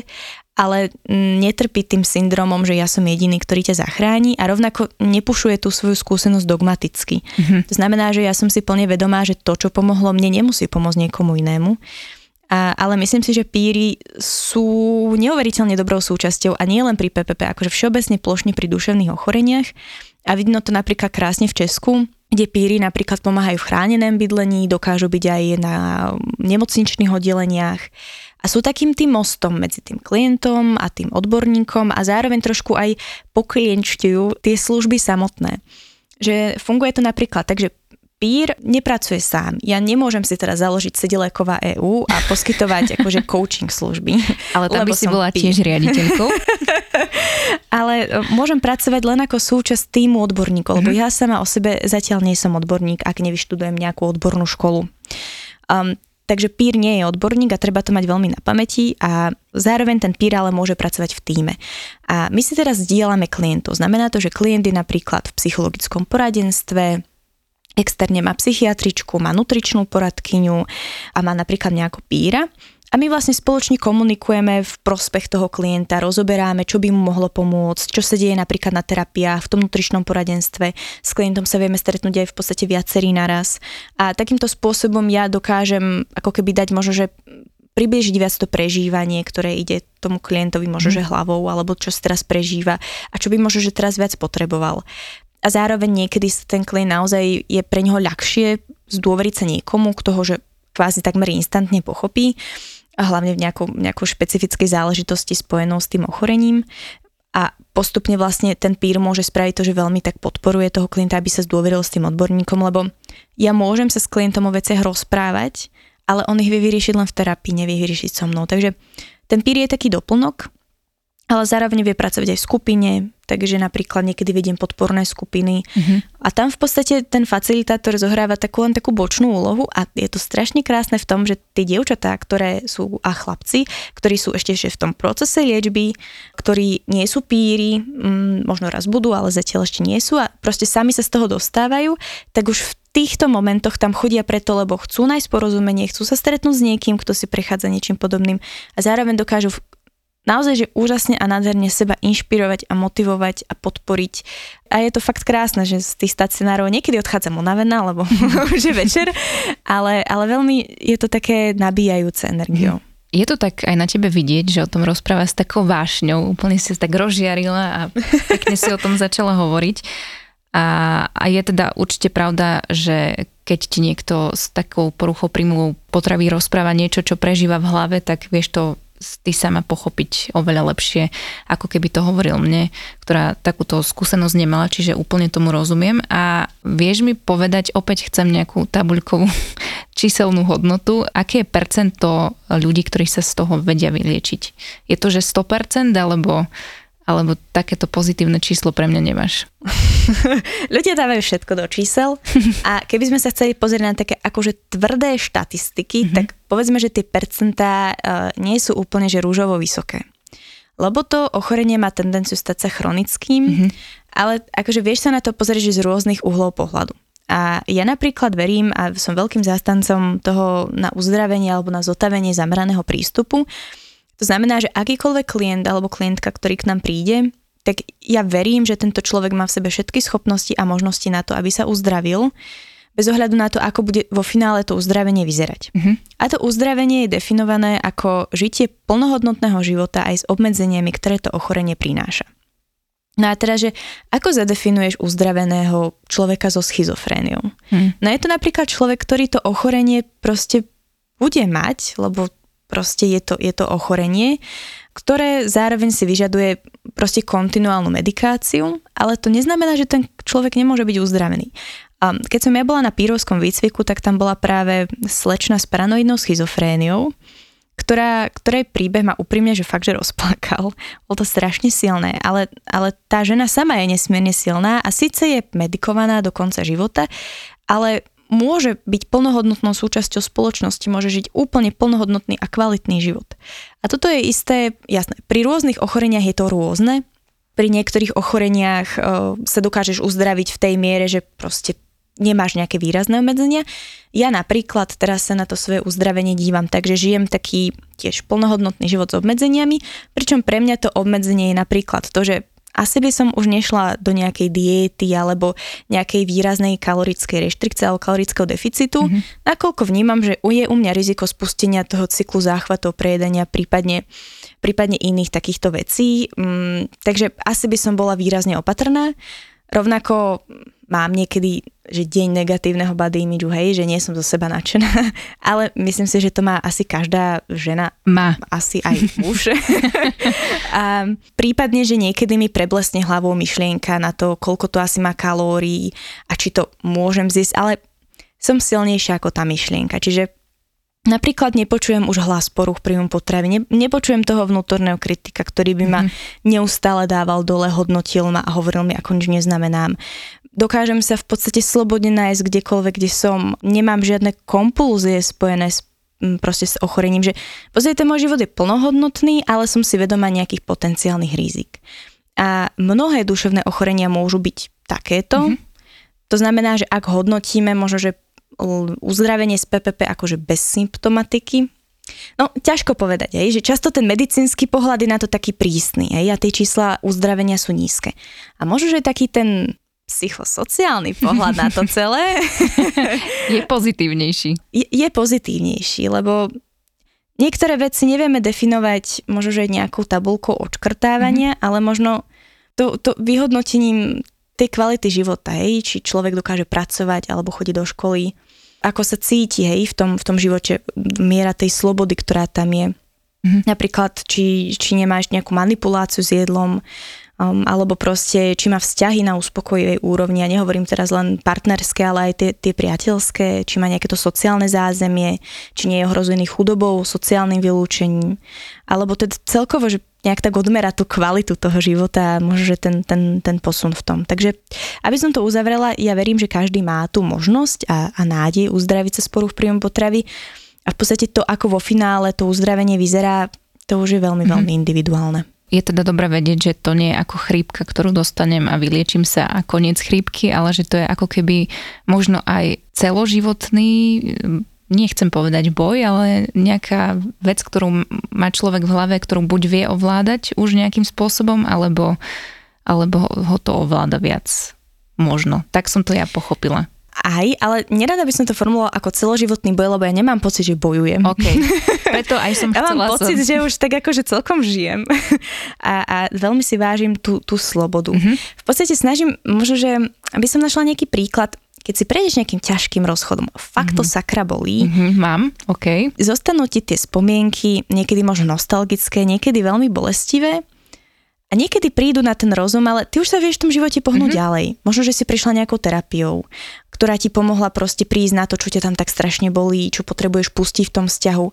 ale netrpí tým syndromom, že ja som jediný, ktorý ťa zachráni a rovnako nepušuje tú svoju skúsenosť dogmaticky. Mm-hmm. To znamená, že ja som si plne vedomá, že to, čo pomohlo mne, nemusí pomôcť niekomu inému. A, ale myslím si, že píry sú neuveriteľne dobrou súčasťou a nie len pri PPP, akože všeobecne plošne pri duševných ochoreniach. A vidno to napríklad krásne v Česku, kde píry napríklad pomáhajú v chránenom bydlení, dokážu byť aj na nemocničných oddeleniach a sú takým tým mostom medzi tým klientom a tým odborníkom a zároveň trošku aj poklienčujú tie služby samotné. Že funguje to napríklad tak, že pír nepracuje sám. Ja nemôžem si teraz založiť Sedileková EU a poskytovať akože coaching služby. Ale tam by si bola pír. tiež riaditeľkou. Ale e, môžem pracovať len ako súčasť týmu odborníkov, lebo mm-hmm. ja sama o sebe zatiaľ nie som odborník, ak nevyštudujem nejakú odbornú školu. Um, Takže pír nie je odborník a treba to mať veľmi na pamäti a zároveň ten pír ale môže pracovať v týme. A my si teraz zdieľame klientov. Znamená to, že klient je napríklad v psychologickom poradenstve, externe má psychiatričku, má nutričnú poradkyňu a má napríklad nejakú píra a my vlastne spoločne komunikujeme v prospech toho klienta, rozoberáme, čo by mu mohlo pomôcť, čo sa deje napríklad na terapiách, v tom nutričnom poradenstve. S klientom sa vieme stretnúť aj v podstate viacerí naraz. A takýmto spôsobom ja dokážem ako keby dať možno, že priblížiť viac to prežívanie, ktoré ide tomu klientovi možno, že hlavou, alebo čo si teraz prežíva a čo by možno, že teraz viac potreboval. A zároveň niekedy ten klient naozaj je pre neho ľahšie zdôveriť sa niekomu, kto ho že kvázi takmer instantne pochopí a hlavne v nejakou, nejakou špecifickej záležitosti spojenou s tým ochorením. A postupne vlastne ten pír môže spraviť to, že veľmi tak podporuje toho klienta, aby sa zdôveril s tým odborníkom, lebo ja môžem sa s klientom o veciach rozprávať, ale on ich vie vyriešiť len v terapii, nevie vyriešiť so mnou. Takže ten pír je taký doplnok, ale zároveň vie pracovať aj v skupine, takže napríklad niekedy vediem podporné skupiny uh-huh. a tam v podstate ten facilitátor zohráva takú len takú bočnú úlohu a je to strašne krásne v tom, že tie dievčatá, ktoré sú a chlapci, ktorí sú ešte, v tom procese liečby, ktorí nie sú píry, mm, možno raz budú, ale zatiaľ ešte nie sú a proste sami sa z toho dostávajú, tak už v týchto momentoch tam chodia preto, lebo chcú nájsť porozumenie, chcú sa stretnúť s niekým, kto si prechádza niečím podobným a zároveň dokážu naozaj, že úžasne a nádherne seba inšpirovať a motivovať a podporiť. A je to fakt krásne, že z tých stacionárov niekedy odchádzam unavená, lebo už je večer, ale, ale veľmi je to také nabíjajúce energiou. Je to tak aj na tebe vidieť, že o tom rozpráva s takou vášňou, úplne si tak rozžiarila a pekne si o tom začala hovoriť. A, a je teda určite pravda, že keď ti niekto s takou poruchou príjmu potravy rozpráva niečo, čo prežíva v hlave, tak vieš to ty sama pochopiť oveľa lepšie, ako keby to hovoril mne, ktorá takúto skúsenosť nemala, čiže úplne tomu rozumiem. A vieš mi povedať, opäť chcem nejakú tabuľkovú číselnú hodnotu, aké je percento ľudí, ktorí sa z toho vedia vyliečiť? Je to, že 100% alebo alebo takéto pozitívne číslo pre mňa nemáš? Ľudia dávajú všetko do čísel a keby sme sa chceli pozrieť na také akože tvrdé štatistiky, mm-hmm. tak povedzme, že tie percentá uh, nie sú úplne že rúžovo vysoké. Lebo to ochorenie má tendenciu stať sa chronickým, mm-hmm. ale akože vieš sa na to pozrieť že z rôznych uhlov pohľadu. A ja napríklad verím a som veľkým zástancom toho na uzdravenie alebo na zotavenie zameraného prístupu, to znamená, že akýkoľvek klient alebo klientka, ktorý k nám príde, tak ja verím, že tento človek má v sebe všetky schopnosti a možnosti na to, aby sa uzdravil, bez ohľadu na to, ako bude vo finále to uzdravenie vyzerať. Uh-huh. A to uzdravenie je definované ako žitie plnohodnotného života aj s obmedzeniami, ktoré to ochorenie prináša. No a teda, že ako zadefinuješ uzdraveného človeka so schizofréniou? Hmm. No je to napríklad človek, ktorý to ochorenie proste bude mať, lebo proste je to, je to ochorenie, ktoré zároveň si vyžaduje proste kontinuálnu medikáciu, ale to neznamená, že ten človek nemôže byť uzdravený. A keď som ja bola na pírovskom výcviku, tak tam bola práve slečna s paranoidnou schizofréniou, ktorá, ktorej príbeh ma úprimne, že fakt, že rozplakal. Bolo to strašne silné, ale, ale tá žena sama je nesmierne silná a síce je medikovaná do konca života, ale môže byť plnohodnotnou súčasťou spoločnosti, môže žiť úplne plnohodnotný a kvalitný život. A toto je isté, jasné, pri rôznych ochoreniach je to rôzne, pri niektorých ochoreniach uh, sa dokážeš uzdraviť v tej miere, že proste nemáš nejaké výrazné obmedzenia. Ja napríklad teraz sa na to svoje uzdravenie dívam, takže žijem taký tiež plnohodnotný život s obmedzeniami, pričom pre mňa to obmedzenie je napríklad to, že asi by som už nešla do nejakej diety alebo nejakej výraznej kalorickej reštrikcie alebo kalorického deficitu, mm-hmm. nakoľko vnímam, že je u mňa riziko spustenia toho cyklu záchvatov, prejedania, prípadne, prípadne iných takýchto vecí. Mm, takže asi by som bola výrazne opatrná. Rovnako mám niekedy, že deň negatívneho body imidžu, hej, že nie som zo seba nadšená, ale myslím si, že to má asi každá žena. Má. Asi aj muž. a prípadne, že niekedy mi preblesne hlavou myšlienka na to, koľko to asi má kalórií a či to môžem zjesť, ale som silnejšia ako tá myšlienka. Čiže Napríklad nepočujem už hlas poruch príjmu potravy, ne, nepočujem toho vnútorného kritika, ktorý by ma mm-hmm. neustále dával dole, hodnotil ma a hovoril mi, ako nič neznamenám. Dokážem sa v podstate slobodne nájsť kdekoľvek, kde som. Nemám žiadne kompulzie spojené s proste s ochorením, že pozrite, môj život je plnohodnotný, ale som si vedomá nejakých potenciálnych rizik. A mnohé duševné ochorenia môžu byť takéto. Mm-hmm. To znamená, že ak hodnotíme možno, že uzdravenie z PPP akože bez symptomatiky? No, ťažko povedať, aj, že často ten medicínsky pohľad je na to taký prísny aj, a tie čísla uzdravenia sú nízke. A možno, že taký ten psychosociálny pohľad na to celé je pozitívnejší. Je, je pozitívnejší, lebo niektoré veci nevieme definovať možno, že nejakou tabulkou odškrtávania, mm-hmm. ale možno to, to vyhodnotením tej kvality života, hej, či človek dokáže pracovať alebo chodiť do školy, ako sa cíti hej, v, tom, v tom živote, miera tej slobody, ktorá tam je. Mm-hmm. Napríklad, či, či nemáš nejakú manipuláciu s jedlom, um, alebo proste, či má vzťahy na uspokojivej úrovni. Ja nehovorím teraz len partnerské, ale aj tie, tie priateľské, či má nejaké to sociálne zázemie, či nie je ohrozený chudobou, sociálnym vylúčením. Alebo teda celkovo, že nejak tak odmera tú kvalitu toho života a možno, že ten, ten, ten posun v tom. Takže, aby som to uzavrela, ja verím, že každý má tú možnosť a, a nádej uzdraviť sa z poruch príjmu potravy a v podstate to, ako vo finále to uzdravenie vyzerá, to už je veľmi, mm-hmm. veľmi individuálne. Je teda dobré vedieť, že to nie je ako chrípka, ktorú dostanem a vyliečím sa a koniec chrípky, ale že to je ako keby možno aj celoživotný nechcem povedať boj, ale nejaká vec, ktorú má človek v hlave, ktorú buď vie ovládať už nejakým spôsobom, alebo, alebo ho to ovláda viac. Možno. Tak som to ja pochopila. Aj, ale nerada by som to formulovala ako celoživotný boj, lebo ja nemám pocit, že bojujem. OK. Preto aj som ja chcela mám pocit, som... že už tak akože celkom žijem a, a veľmi si vážim tú, tú slobodu. Mm-hmm. V podstate snažím, možno, že aby som našla nejaký príklad, keď si prejdeš nejakým ťažkým rozchodom, fakt mm-hmm. to sakra bolí. Mm-hmm, mám, OK. Zostanú ti tie spomienky, niekedy možno nostalgické, niekedy veľmi bolestivé a niekedy prídu na ten rozum, ale ty už sa vieš v tom živote pohnúť mm-hmm. ďalej. Možno, že si prišla nejakou terapiou, ktorá ti pomohla proste prísť na to, čo ťa tam tak strašne bolí, čo potrebuješ pustiť v tom vzťahu.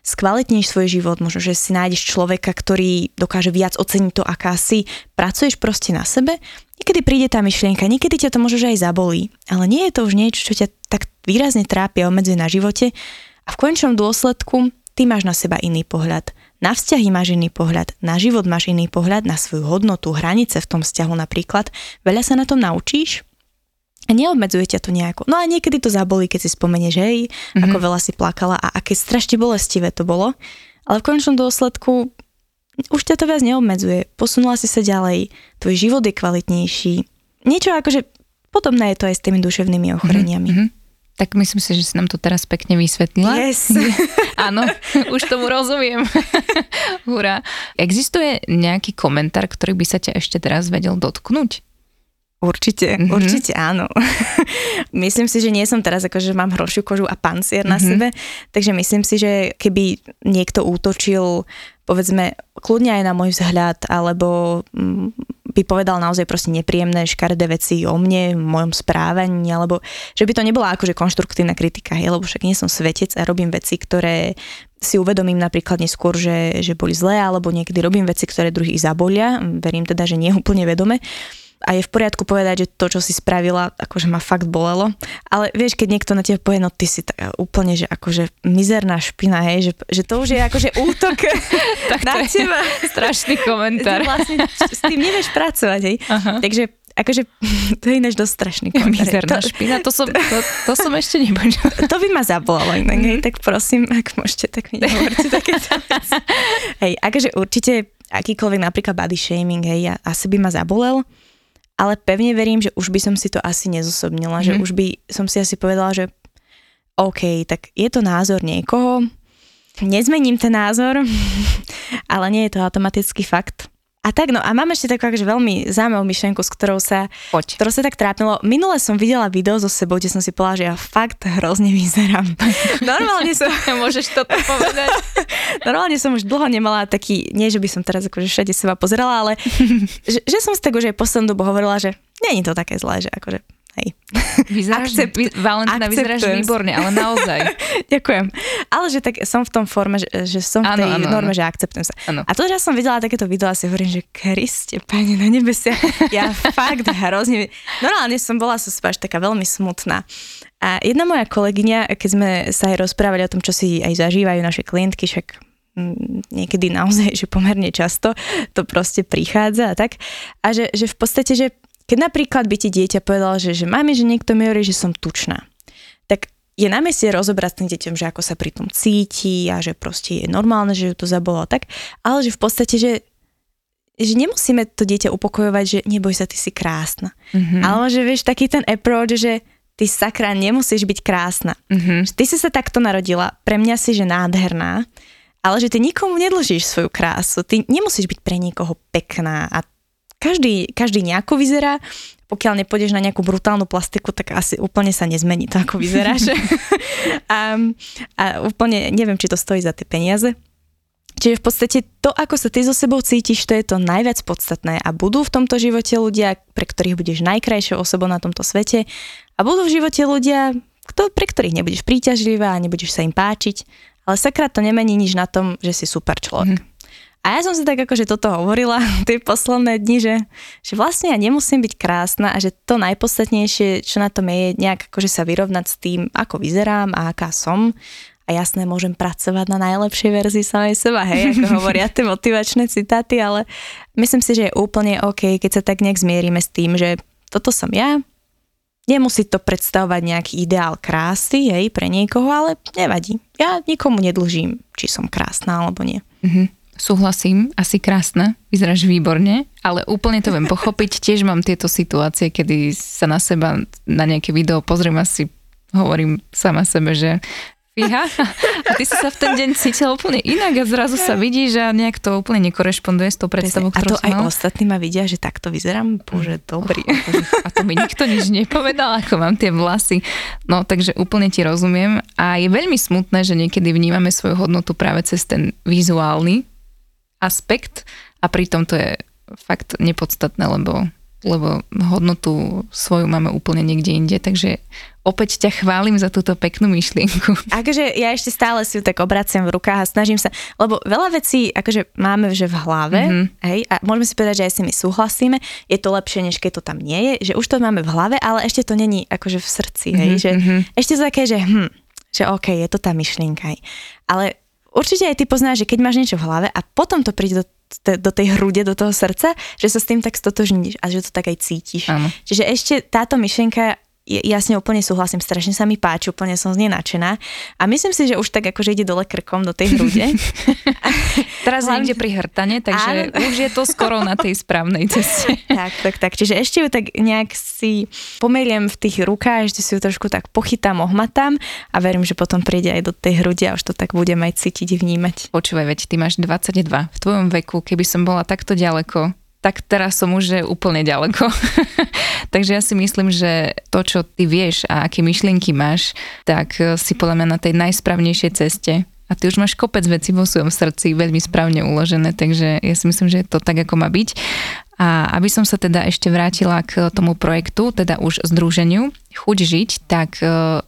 Skvalitníš svoj život, možno, že si nájdeš človeka, ktorý dokáže viac oceniť to, aká si. Pracuješ proste na sebe. Niekedy príde tá myšlienka, niekedy ťa to možno že aj zabolí, ale nie je to už niečo, čo ťa tak výrazne trápi a obmedzuje na živote. A v končnom dôsledku ty máš na seba iný pohľad na vzťahy máš iný pohľad, na život máš iný pohľad, na svoju hodnotu, hranice v tom vzťahu napríklad. Veľa sa na tom naučíš a neobmedzuje ťa to nejako. No a niekedy to zabolí, keď si spomenieš, hej, mm-hmm. ako veľa si plakala a aké strašne bolestivé to bolo. Ale v končnom dôsledku už ťa to viac neobmedzuje. Posunula si sa ďalej, tvoj život je kvalitnejší. Niečo akože podobné je to aj s tými duševnými ochoreniami. Mm-hmm tak myslím si, že si nám to teraz pekne vysvetlila. Yes. Áno, už tomu rozumiem. Hurá. Existuje nejaký komentár, ktorý by sa ťa ešte teraz vedel dotknúť? Určite, mm-hmm. určite áno. myslím si, že nie som teraz ako, že mám hrošiu kožu a pancier mm-hmm. na mhm. sebe, takže myslím si, že keby niekto útočil povedzme kľudne aj na môj vzhľad, alebo mm, by povedal naozaj proste nepríjemné, škaredé veci o mne, v mojom správaní, alebo že by to nebola akože konštruktívna kritika, hej, lebo však nie som svetec a robím veci, ktoré si uvedomím napríklad neskôr, že, že boli zlé, alebo niekedy robím veci, ktoré druhých zabolia, verím teda, že nie úplne vedome a je v poriadku povedať, že to, čo si spravila, akože ma fakt bolelo. Ale vieš, keď niekto na teba povie, no ty si tak úplne, že akože mizerná špina, hej, že, že to už je akože útok tak na teba. strašný komentár. vlastne s tým nevieš pracovať, hej. Aha. Takže akože to je ináč dosť strašný komentár. Mizerná to, špina, to som, to, to som ešte nepočula. To by ma zabolalo inak, hej, tak prosím, ak môžete, tak mi nehovorte takéto Hej, akože určite akýkoľvek napríklad body shaming, hej, asi by ma zabolel ale pevne verím, že už by som si to asi nezosobnila, mm-hmm. že mhm. už by som si asi povedala, že OK, tak je to názor niekoho, nezmením ten názor, ale nie je to automatický fakt. A tak, no a mám ešte takú akože veľmi zaujímavú myšlenku, s ktorou sa, Poď. ktorou sa tak trápilo. Minule som videla video so sebou, kde som si povedala, že ja fakt hrozne vyzerám. Normálne som... Môžeš toto povedať. Normálne som už dlho nemala taký, nie že by som teraz akože všade seba pozerala, ale že, že som si tak už aj poslednú dobu hovorila, že je to také zlé, že akože Hej. Vyzeráš, Akcept, vy, Valentina, vyzeráš výborne, ale naozaj. Ďakujem. Ale že tak som v tom forme, že, že som v tej ano, norme, ano. že akceptujem sa. Ano. A to, že ja som videla takéto video, si hovorím, že Kriste, pani na nebesia, ja fakt hrozne... Normálne som bola so až taká veľmi smutná. A jedna moja kolegyňa, keď sme sa aj rozprávali o tom, čo si aj zažívajú naše klientky, však mm, niekedy naozaj, že pomerne často to proste prichádza a tak. A že, že v podstate, že keď napríklad by ti dieťa povedalo, že, že máme, že niekto mi hovorí, že som tučná, tak je na mieste rozobrať s tým deťom, že ako sa pri tom cíti a že proste je normálne, že ju to zabolo tak, ale že v podstate, že, že nemusíme to dieťa upokojovať, že neboj sa, ty si krásna. Mm-hmm. Ale že vieš, taký ten approach, že ty sakra nemusíš byť krásna. Mm-hmm. Ty si sa takto narodila, pre mňa si, že nádherná, ale že ty nikomu nedlžíš svoju krásu, ty nemusíš byť pre niekoho pekná a každý, každý nejako vyzerá, pokiaľ nepôjdeš na nejakú brutálnu plastiku, tak asi úplne sa nezmení to, ako vyzeráš. a, a úplne neviem, či to stojí za tie peniaze. Čiže v podstate to, ako sa ty so sebou cítiš, to je to najviac podstatné a budú v tomto živote ľudia, pre ktorých budeš najkrajšou osobou na tomto svete a budú v živote ľudia, kto, pre ktorých nebudeš príťažlivá a nebudeš sa im páčiť, ale sakra to nemení nič na tom, že si super človek. Mm. A ja som si tak akože toto hovorila tie posledné dni, že, že vlastne ja nemusím byť krásna a že to najpodstatnejšie, čo na tom je, nejak akože sa vyrovnať s tým, ako vyzerám a aká som. A jasné, môžem pracovať na najlepšej verzii samej seba, hej, ako hovoria tie motivačné citáty, ale myslím si, že je úplne OK, keď sa tak nejak zmierime s tým, že toto som ja, Nemusí to predstavovať nejaký ideál krásy, hej, pre niekoho, ale nevadí. Ja nikomu nedlžím, či som krásna alebo nie. Mm-hmm. Súhlasím, asi krásne, vyzeráš výborne, ale úplne to viem pochopiť. Tiež mám tieto situácie, kedy sa na seba, na nejaké video pozriem asi hovorím sama sebe, že fíha. A ty si sa v ten deň cítila úplne inak a zrazu sa vidí, že nejak to úplne nekorešponduje s tou predstavou, ktorú A to aj mal. ostatní ma vidia, že takto vyzerám, bože, dobrý. A to mi nikto nič nepovedal, ako mám tie vlasy. No, takže úplne ti rozumiem. A je veľmi smutné, že niekedy vnímame svoju hodnotu práve cez ten vizuálny aspekt a pritom to je fakt nepodstatné, lebo lebo hodnotu svoju máme úplne niekde inde, takže opäť ťa chválim za túto peknú myšlienku. Akože ja ešte stále si ju tak obraciam v rukách a snažím sa, lebo veľa vecí akože máme že v hlave, mm-hmm. hej, a môžeme si povedať, že aj si my súhlasíme, je to lepšie, než keď to tam nie je, že už to máme v hlave, ale ešte to není akože v srdci, hej, mm-hmm. že mhm. ešte to také, že hm, že OK, je to tá myšlienka, ale určite aj ty poznáš, že keď máš niečo v hlave a potom to príde do do tej hrude, do toho srdca, že sa s tým tak stotožníš a že to tak aj cítiš. Áno. Čiže ešte táto myšlienka ja s ňou úplne súhlasím, strašne sa mi páči, úplne som z nej nadšená. A myslím si, že už tak akože ide dole krkom do tej hrude. Teraz Hlavne... niekde pri hrtane, takže Áno. už je to skoro na tej správnej ceste. tak, tak, tak. Čiže ešte ju tak nejak si pomeriem v tých rukách, ešte si ju trošku tak pochytám, ohmatám a verím, že potom príde aj do tej hrude a už to tak budem aj cítiť, vnímať. Počúvaj, veď ty máš 22. V tvojom veku, keby som bola takto ďaleko, tak teraz som už úplne ďaleko. Takže ja si myslím, že to, čo ty vieš a aké myšlienky máš, tak eh, si podľa mňa na tej najsprávnejšej ceste. A ty už máš kopec vecí vo svojom srdci veľmi správne uložené, takže ja si myslím, že je to tak, ako má byť. A aby som sa teda ešte vrátila k tomu projektu, teda už združeniu Chuť žiť, tak eh,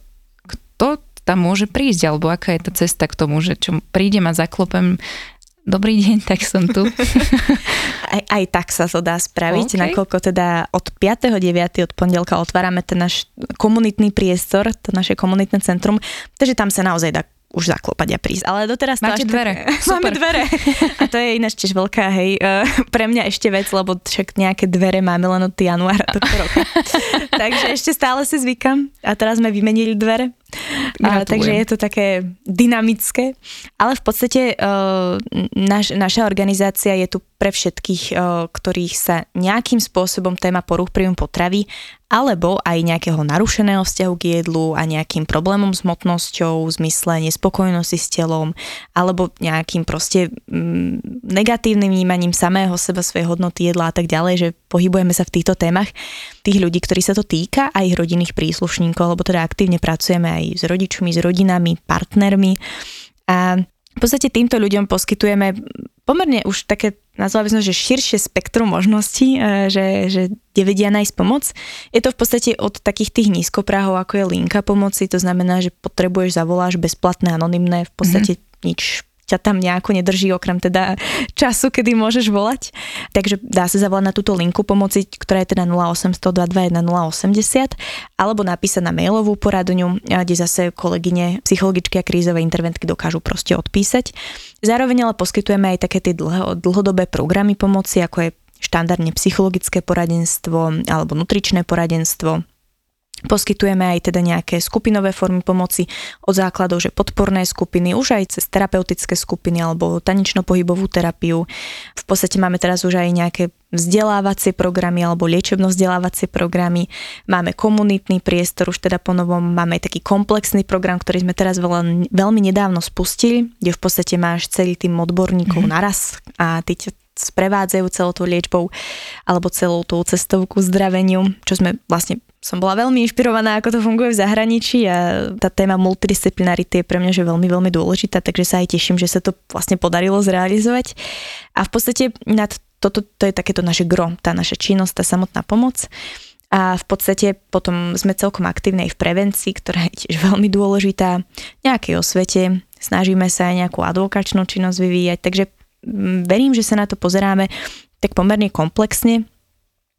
kto tam môže prísť, alebo aká je tá cesta k tomu, že čo prídem a zaklopem dobrý deň, tak som tu. aj, tak sa to dá spraviť, okay. nakoľko teda od 5.9. od pondelka otvárame ten náš komunitný priestor, to naše komunitné centrum, takže tam sa naozaj dá už zaklopať a prísť. Ale doteraz Máte to dvere. Tak, Máme dvere. A to je ináč tiež veľká, hej, uh, pre mňa ešte vec, lebo však nejaké dvere máme len od januára tohto roka. Takže ešte stále si zvykam a teraz sme vymenili dvere. A, takže je to také dynamické. Ale v podstate uh, naš, naša organizácia je tu pre všetkých, uh, ktorých sa nejakým spôsobom téma poruch príjmu potravy alebo aj nejakého narušeného vzťahu k jedlu a nejakým problémom s hmotnosťou, v zmysle nespokojnosti s telom, alebo nejakým proste mm, negatívnym vnímaním samého seba, svojej hodnoty jedla a tak ďalej, že pohybujeme sa v týchto témach. Tých ľudí, ktorí sa to týka, aj ich rodinných príslušníkov, lebo teda aktívne pracujeme aj s rodičmi, s rodinami, partnermi. A v podstate týmto ľuďom poskytujeme pomerne už také, nazvala by som, že širšie spektrum možností, e, že, že kde vedia nájsť pomoc. Je to v podstate od takých tých nízkopráhov, ako je linka pomoci, to znamená, že potrebuješ, zavoláš bezplatné, anonymné, v podstate mm-hmm. nič ťa tam nejako nedrží, okrem teda času, kedy môžeš volať. Takže dá sa zavolať na túto linku pomoci, ktorá je teda 0800 221 080, alebo napísať na mailovú poradňu, kde zase kolegyne, psychologičky a krízové interventky dokážu proste odpísať. Zároveň ale poskytujeme aj také tie dlho, dlhodobé programy pomoci, ako je štandardne psychologické poradenstvo alebo nutričné poradenstvo, Poskytujeme aj teda nejaké skupinové formy pomoci od základov, že podporné skupiny, už aj cez terapeutické skupiny alebo tanečno-pohybovú terapiu. V podstate máme teraz už aj nejaké vzdelávacie programy alebo liečebno-vzdelávacie programy. Máme komunitný priestor, už teda po novom máme aj taký komplexný program, ktorý sme teraz veľmi, veľmi nedávno spustili, kde v podstate máš celý tým odborníkov mm-hmm. naraz a ty sprevádzajú celou tou liečbou alebo celou tou cestou ku zdraveniu, čo sme vlastne som bola veľmi inšpirovaná, ako to funguje v zahraničí a tá téma multidisciplinarity je pre mňa že veľmi, veľmi dôležitá, takže sa aj teším, že sa to vlastne podarilo zrealizovať. A v podstate nad toto to je takéto naše gro, tá naša činnosť, tá samotná pomoc. A v podstate potom sme celkom aktívne aj v prevencii, ktorá je tiež veľmi dôležitá, nejakej osvete, snažíme sa aj nejakú advokačnú činnosť vyvíjať, takže verím, že sa na to pozeráme tak pomerne komplexne,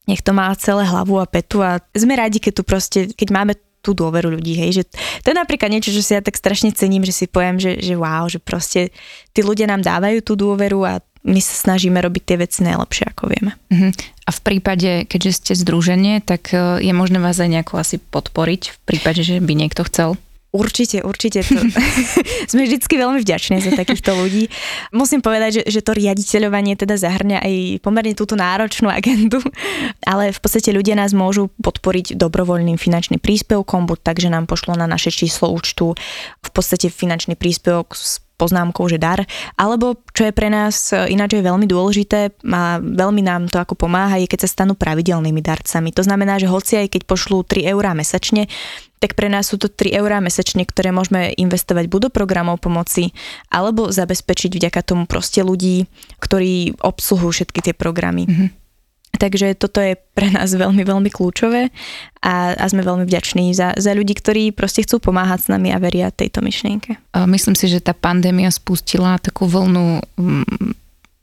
nech to má celé hlavu a petu a sme radi, keď tu proste, keď máme tú dôveru ľudí, hej, že to je napríklad niečo, čo si ja tak strašne cením, že si poviem, že, že wow, že proste tí ľudia nám dávajú tú dôveru a my sa snažíme robiť tie veci najlepšie, ako vieme. Uh-huh. A v prípade, keďže ste združenie, tak e, je možné vás aj nejako asi podporiť v prípade, že by niekto chcel? Určite, určite. To... Sme vždycky veľmi vďační za takýchto ľudí. Musím povedať, že, že to riaditeľovanie teda zahrňa aj pomerne túto náročnú agendu, ale v podstate ľudia nás môžu podporiť dobrovoľným finančným príspevkom, buď tak, že nám pošlo na naše číslo účtu v podstate finančný príspevok s poznámkou, že dar, alebo čo je pre nás ináč je veľmi dôležité a veľmi nám to ako pomáha, je keď sa stanú pravidelnými darcami. To znamená, že hoci aj keď pošlú 3 eurá mesačne, tak pre nás sú to 3 eurá mesačne, ktoré môžeme investovať buď do programov pomoci, alebo zabezpečiť vďaka tomu proste ľudí, ktorí obsluhujú všetky tie programy. Mm-hmm. Takže toto je pre nás veľmi, veľmi kľúčové a, a sme veľmi vďační za, za ľudí, ktorí proste chcú pomáhať s nami a veria tejto myšlienke. Myslím si, že tá pandémia spustila takú vlnu mm,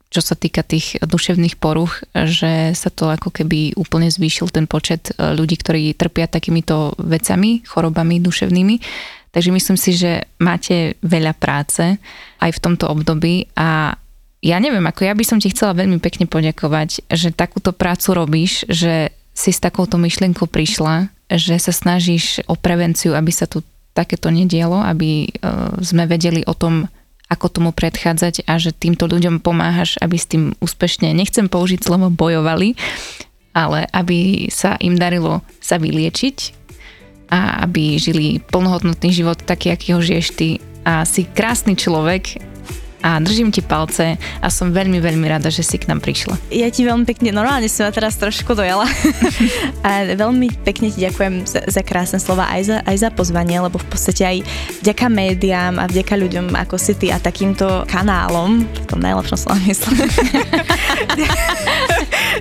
čo sa týka tých duševných poruch, že sa to ako keby úplne zvýšil ten počet e, ľudí, ktorí trpia takýmito vecami, chorobami duševnými. Takže myslím si, že máte veľa práce aj v tomto období a ja neviem, ako ja by som ti chcela veľmi pekne poďakovať, že takúto prácu robíš, že si s takouto myšlienkou prišla, že sa snažíš o prevenciu, aby sa tu takéto nedialo, aby e, sme vedeli o tom, ako tomu predchádzať a že týmto ľuďom pomáhaš, aby s tým úspešne, nechcem použiť slovo bojovali, ale aby sa im darilo sa vyliečiť a aby žili plnohodnotný život taký, aký ho žiješ ty. A si krásny človek a držím ti palce a som veľmi, veľmi rada, že si k nám prišla. Ja ti veľmi pekne, normálne som ma teraz trošku dojala a veľmi pekne ti ďakujem za, za krásne slova aj za, aj za pozvanie, lebo v podstate aj vďaka médiám a vďaka ľuďom ako si ty a takýmto kanálom, v tom najlepšom slova myslím,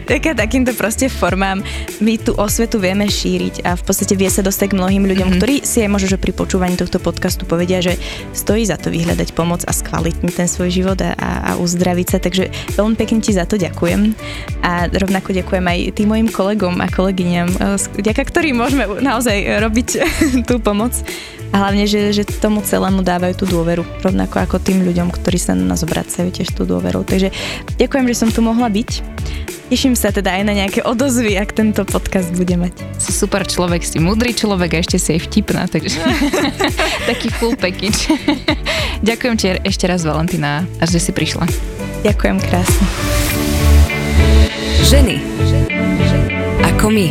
vďaka takýmto proste formám my tú osvetu vieme šíriť a v podstate vie sa dostať k mnohým ľuďom, mm-hmm. ktorí si aj možno, že pri počúvaní tohto podcastu povedia, že stojí za to vyhľadať pomoc a skvalitniť ten ten svoj život a, a uzdraviť sa. Takže veľmi pekne ti za to ďakujem. A rovnako ďakujem aj tým mojim kolegom a kolegyňam, e, vďaka ktorým môžeme naozaj robiť tú pomoc. A hlavne, že, že tomu celému dávajú tú dôveru, rovnako ako tým ľuďom, ktorí sa na nás obracajú tiež tú dôveru. Takže ďakujem, že som tu mohla byť. Teším sa teda aj na nejaké odozvy, ak tento podcast bude mať. Si super človek, si múdry človek a ešte si aj vtipná, takže taký full package. Ďakujem ti ešte raz, Valentina, a že si prišla. Ďakujem krásne. Ženy. Ako my.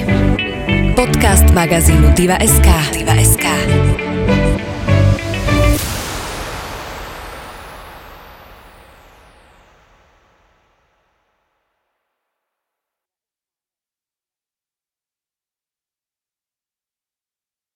Podcast magazínu Diva.sk. Diva.sk. Thanks.